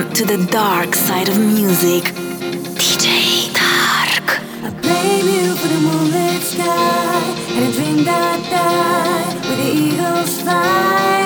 Welcome to the dark side of music. DJ Dark. I blame you for the moonlit sky and a dream that died with the eagle's.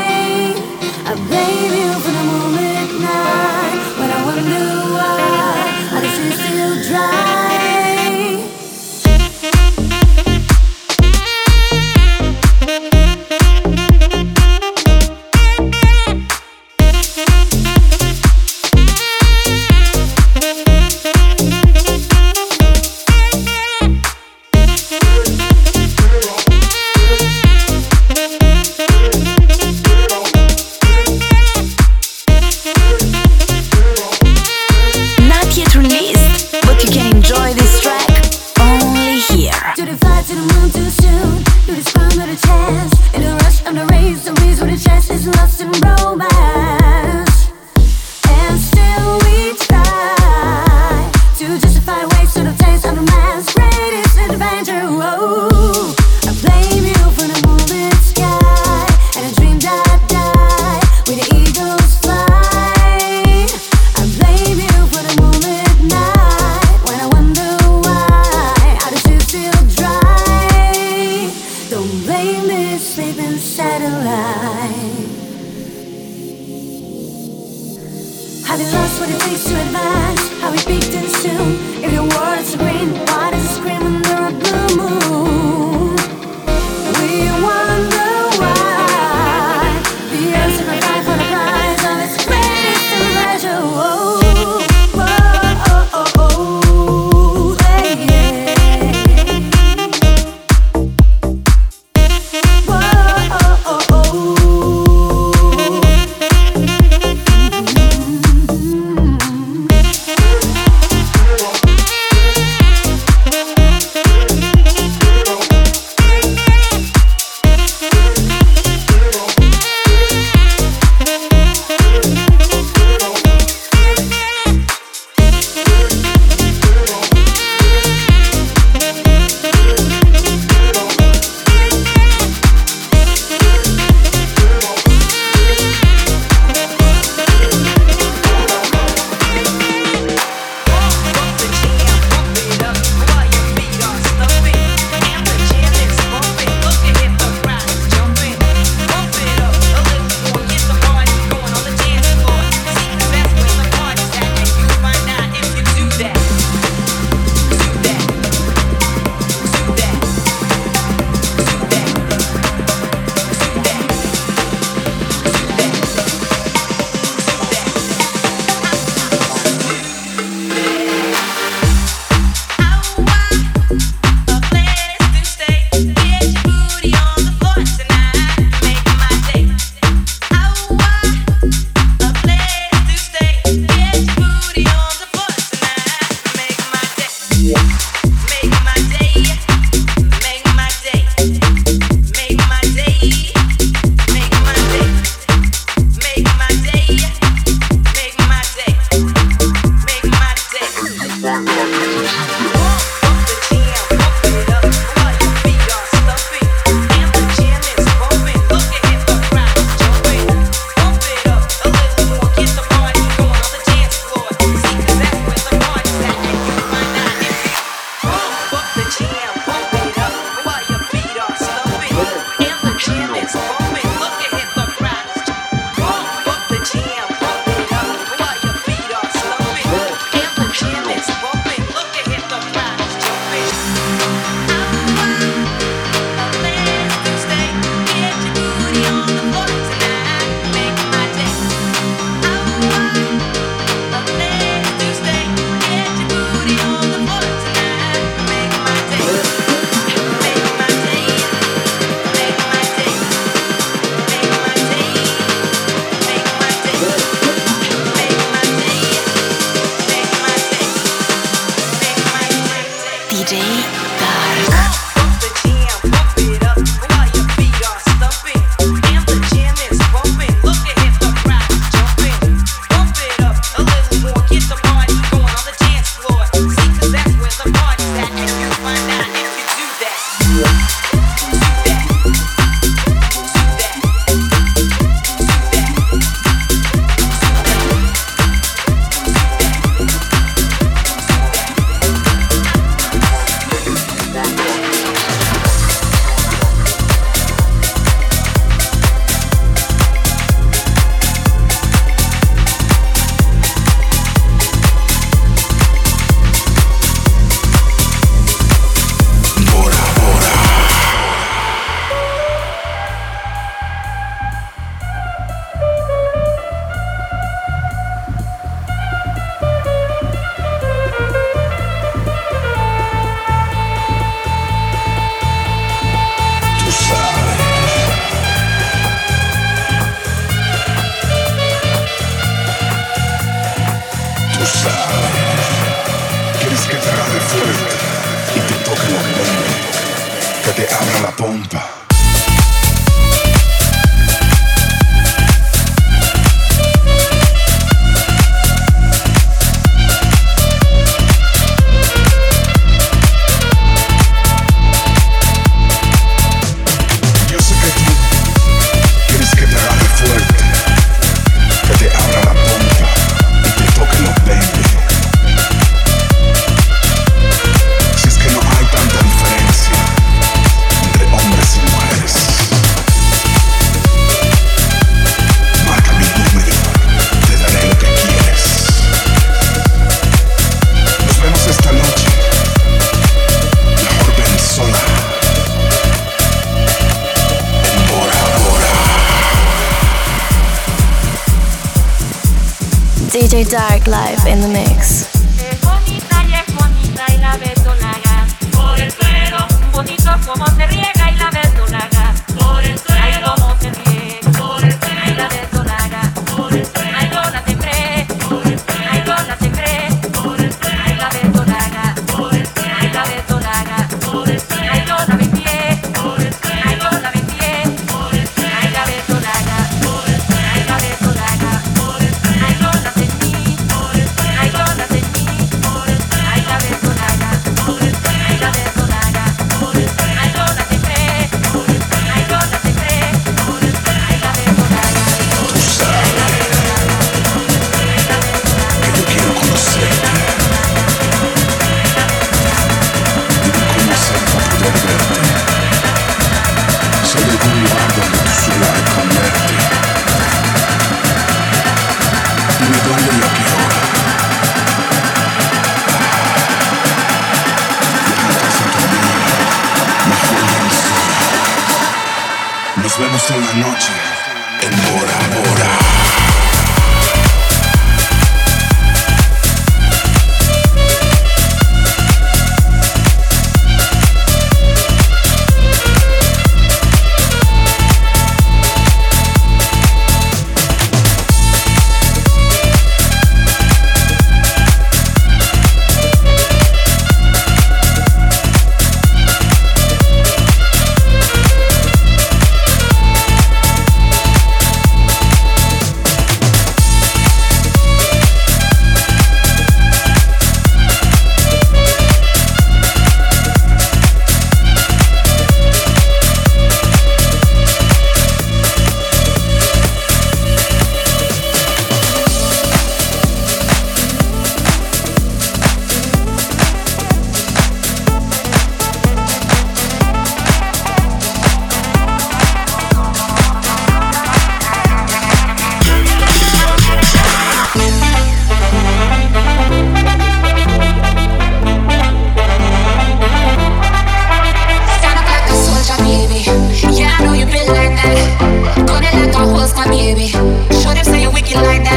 What if saying wicked like that?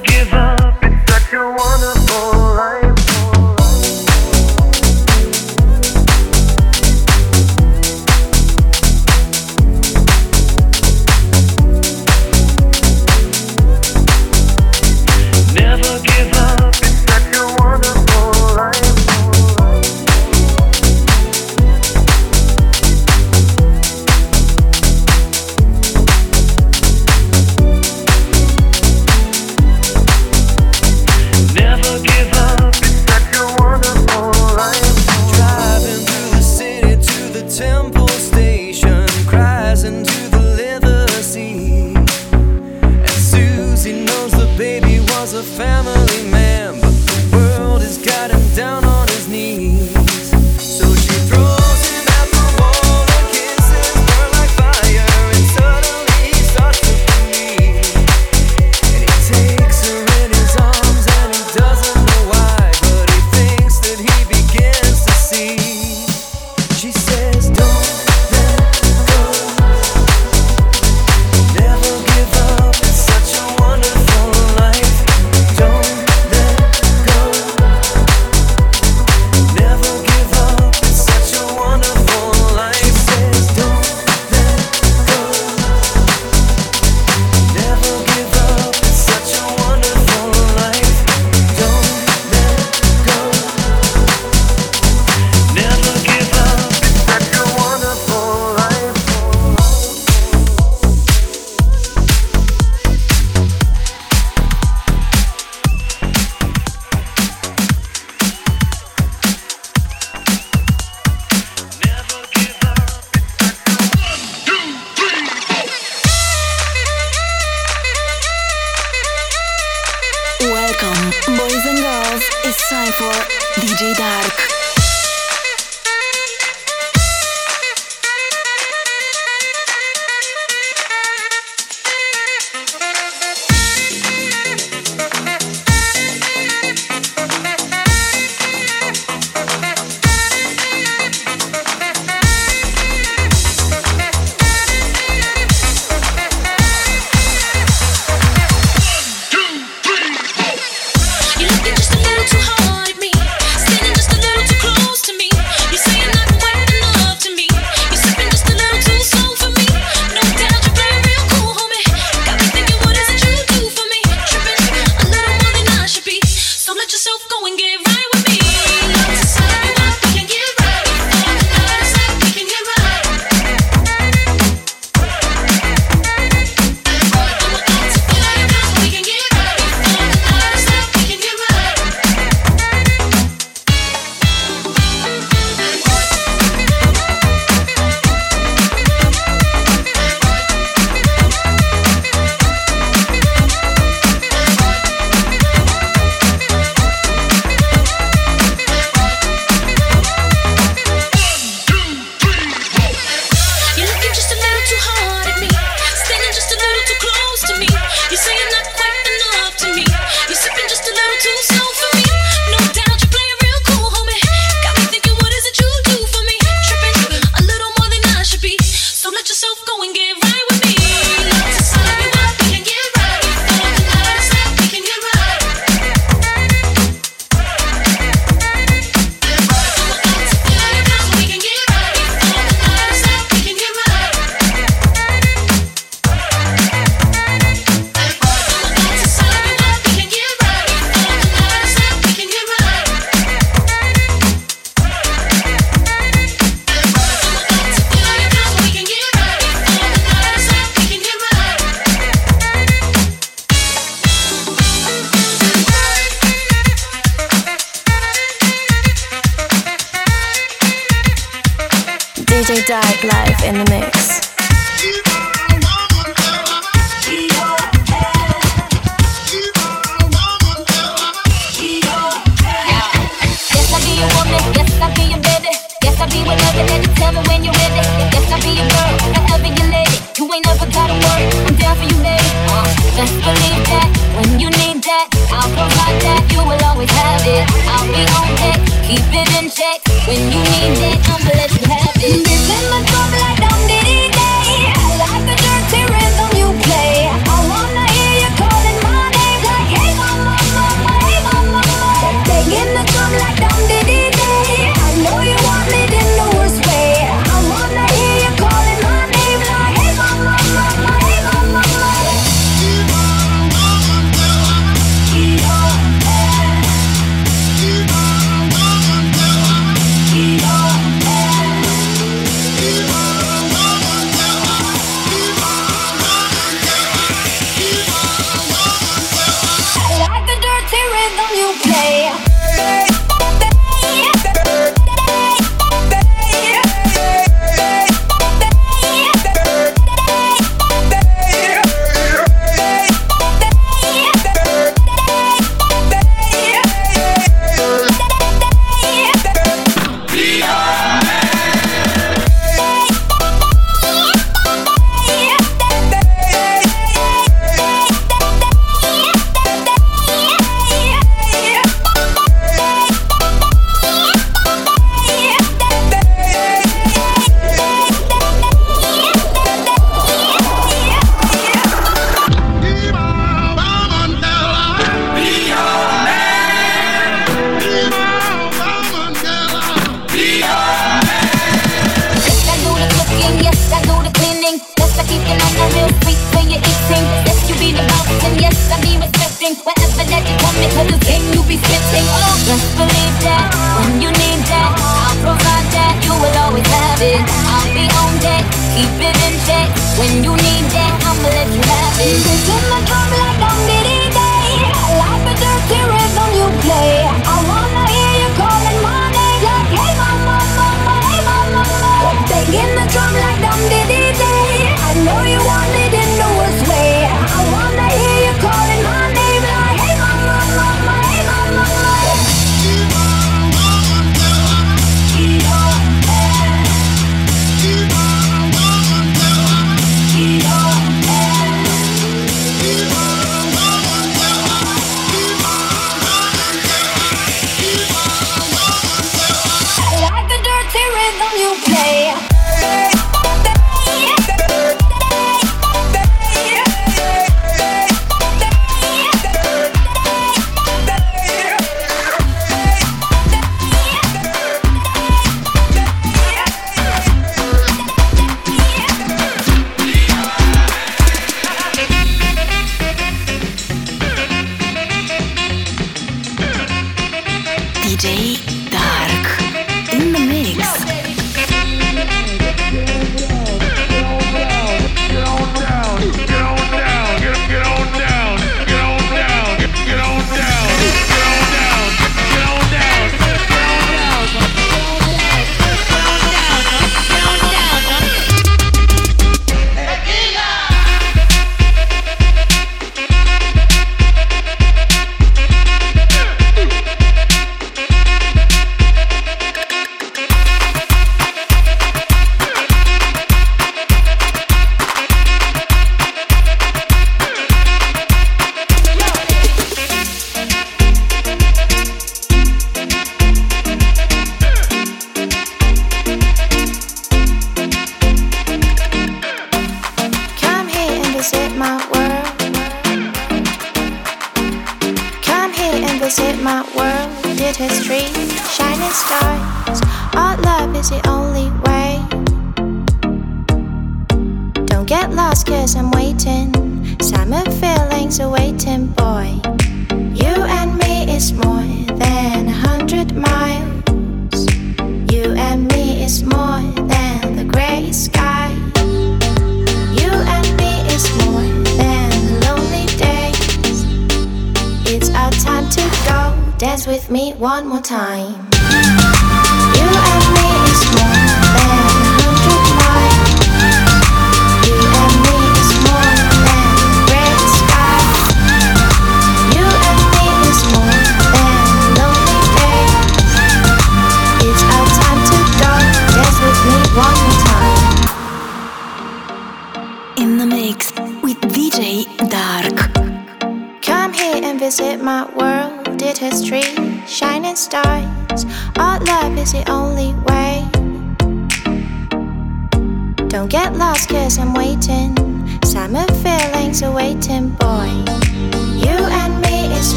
give up. It's like you wanna.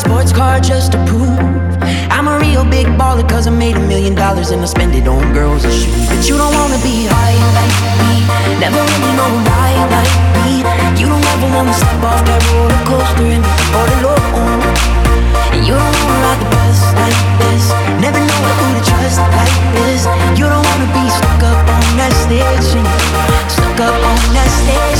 sports car just to prove I'm a real big baller cause I made a million dollars and I spend it on girls and shoes. But you don't wanna be high like me, never really know why like me. You don't ever wanna step off that roller coaster and be all alone. And you don't wanna ride the bus like this, never know who to trust like this. You don't wanna be stuck up on that stage, stuck up on that stage.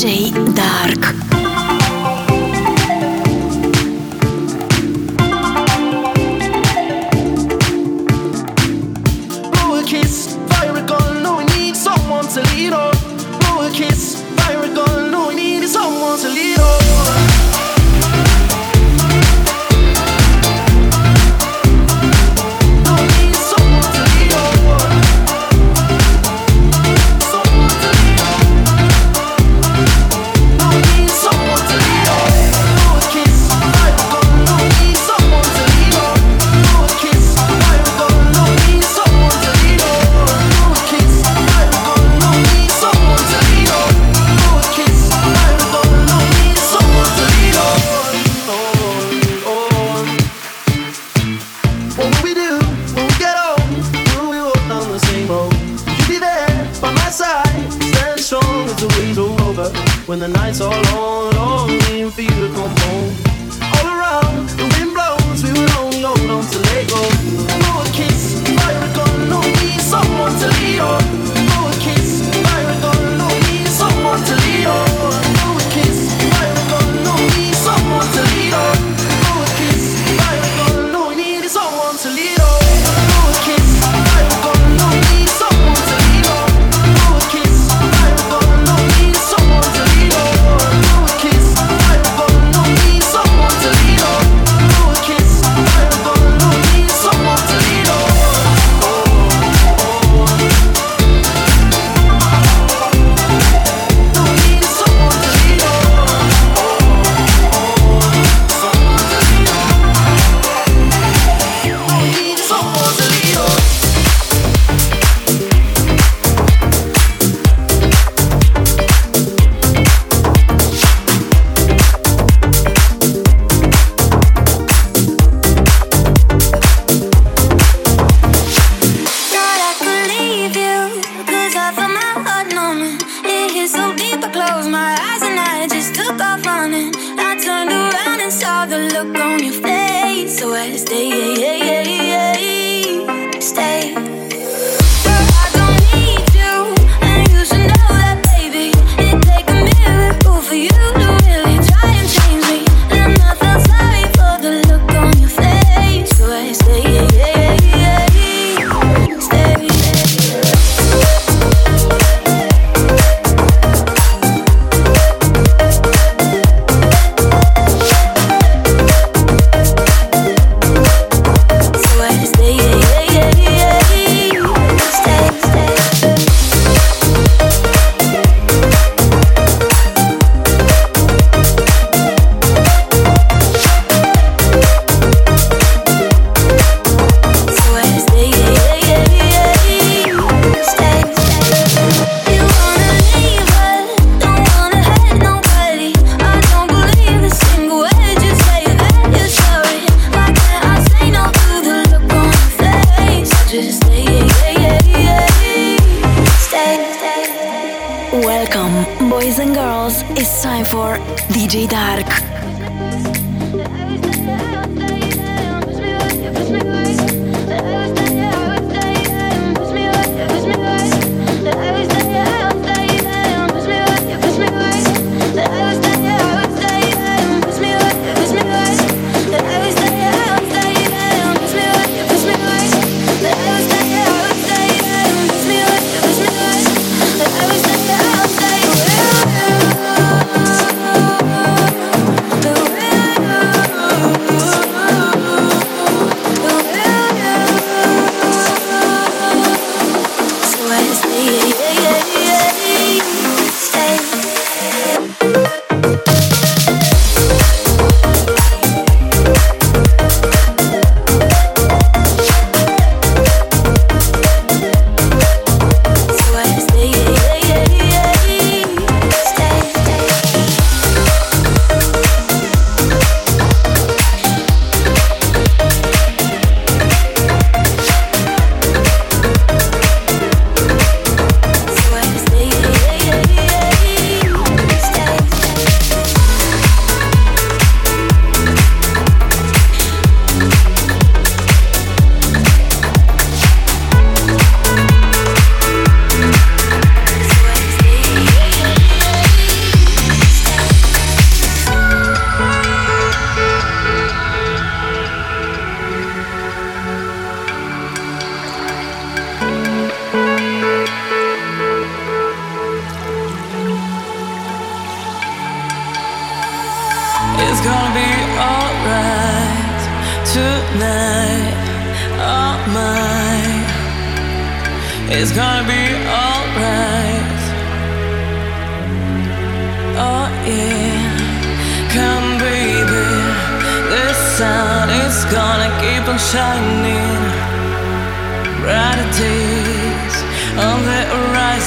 Push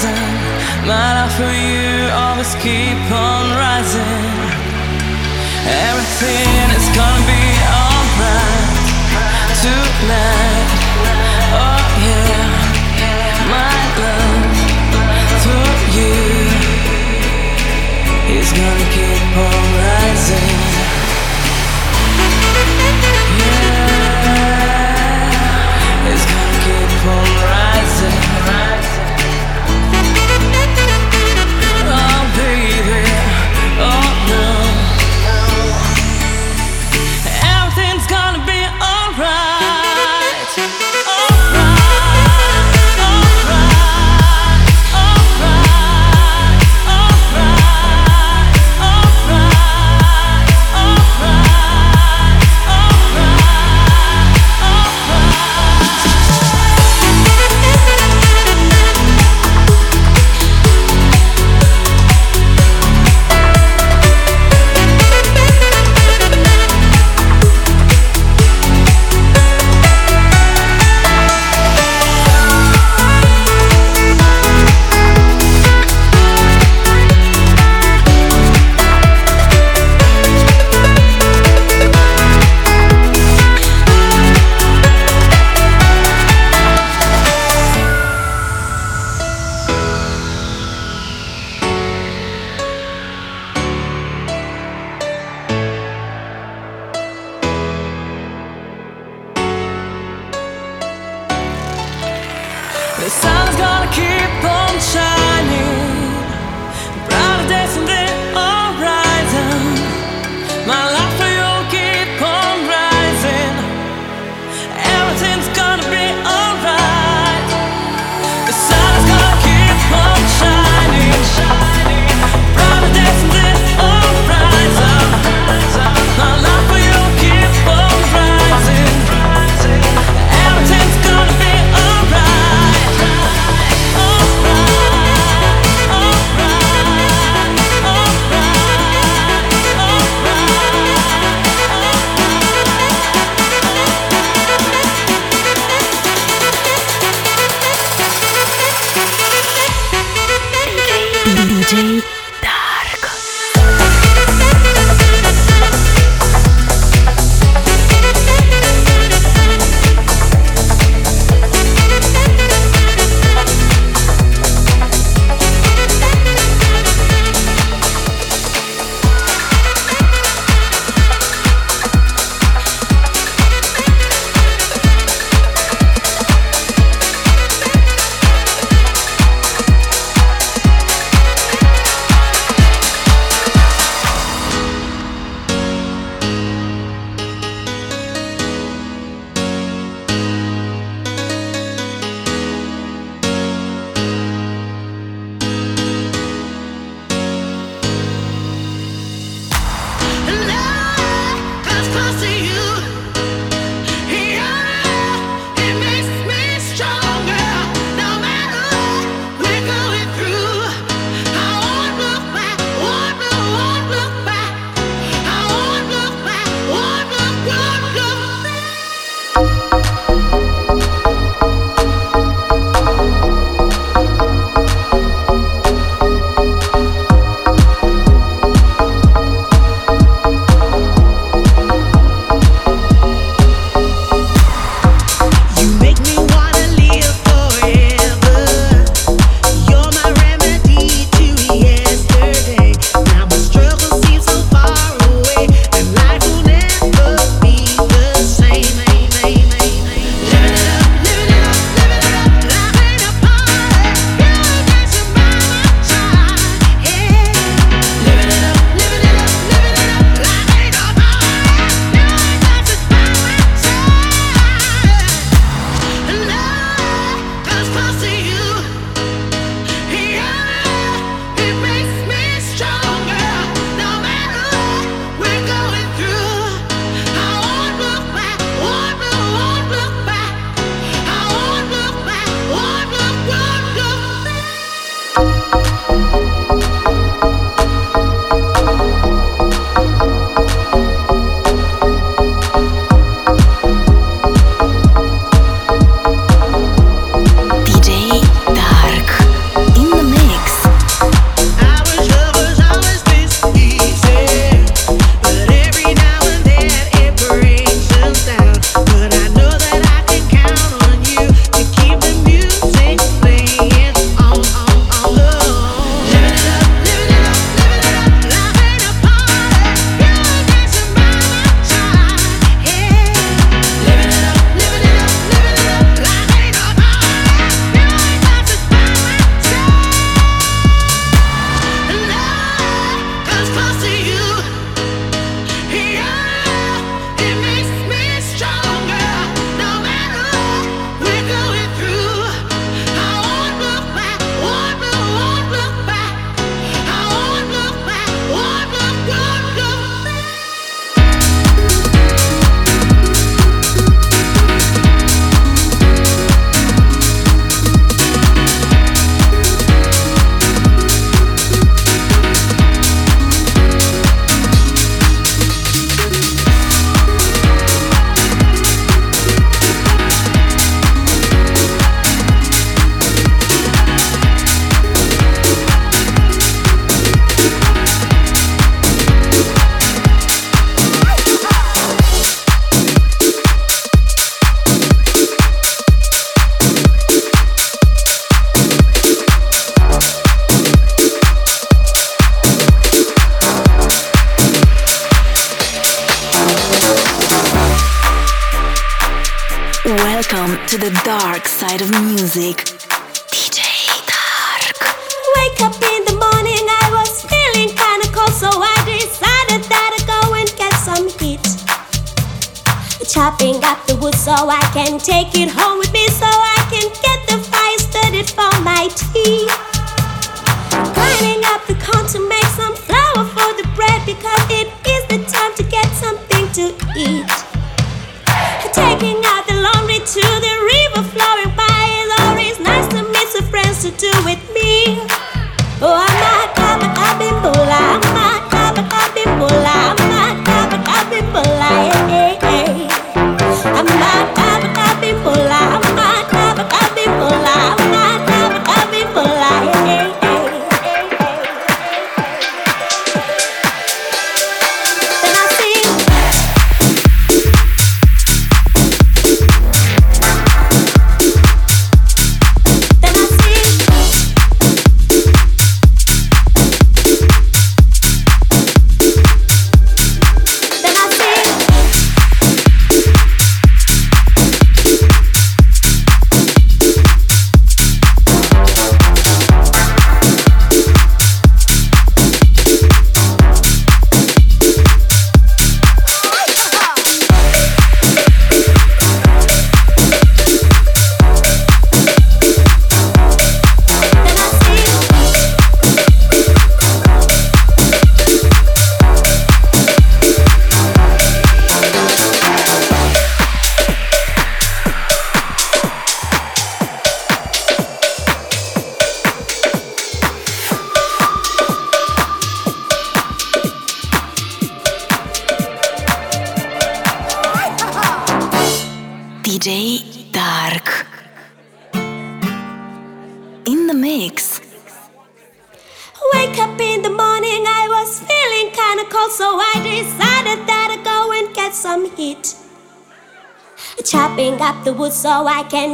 rising. My love for you always keep on rising. Everything is gonna be alright tonight. Oh yeah, my love for you is gonna keep.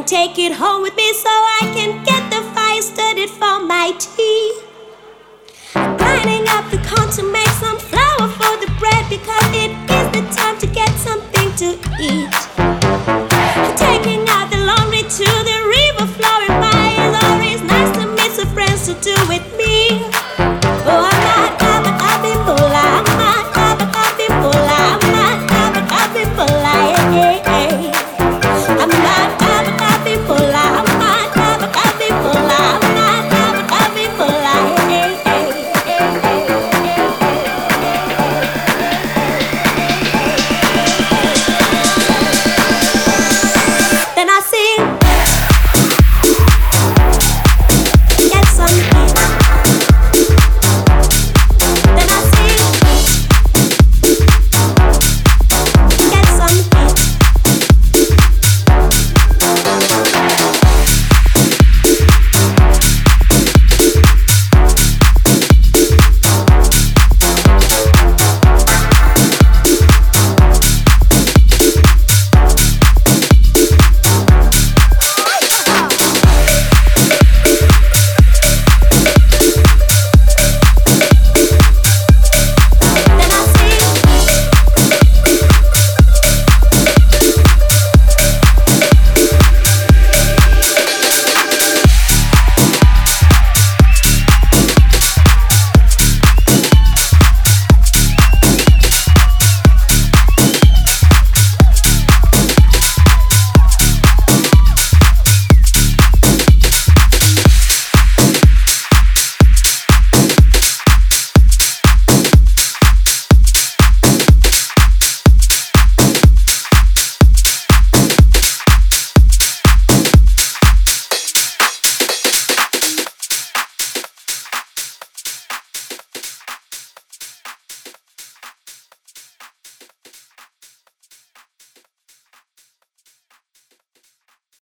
Take it home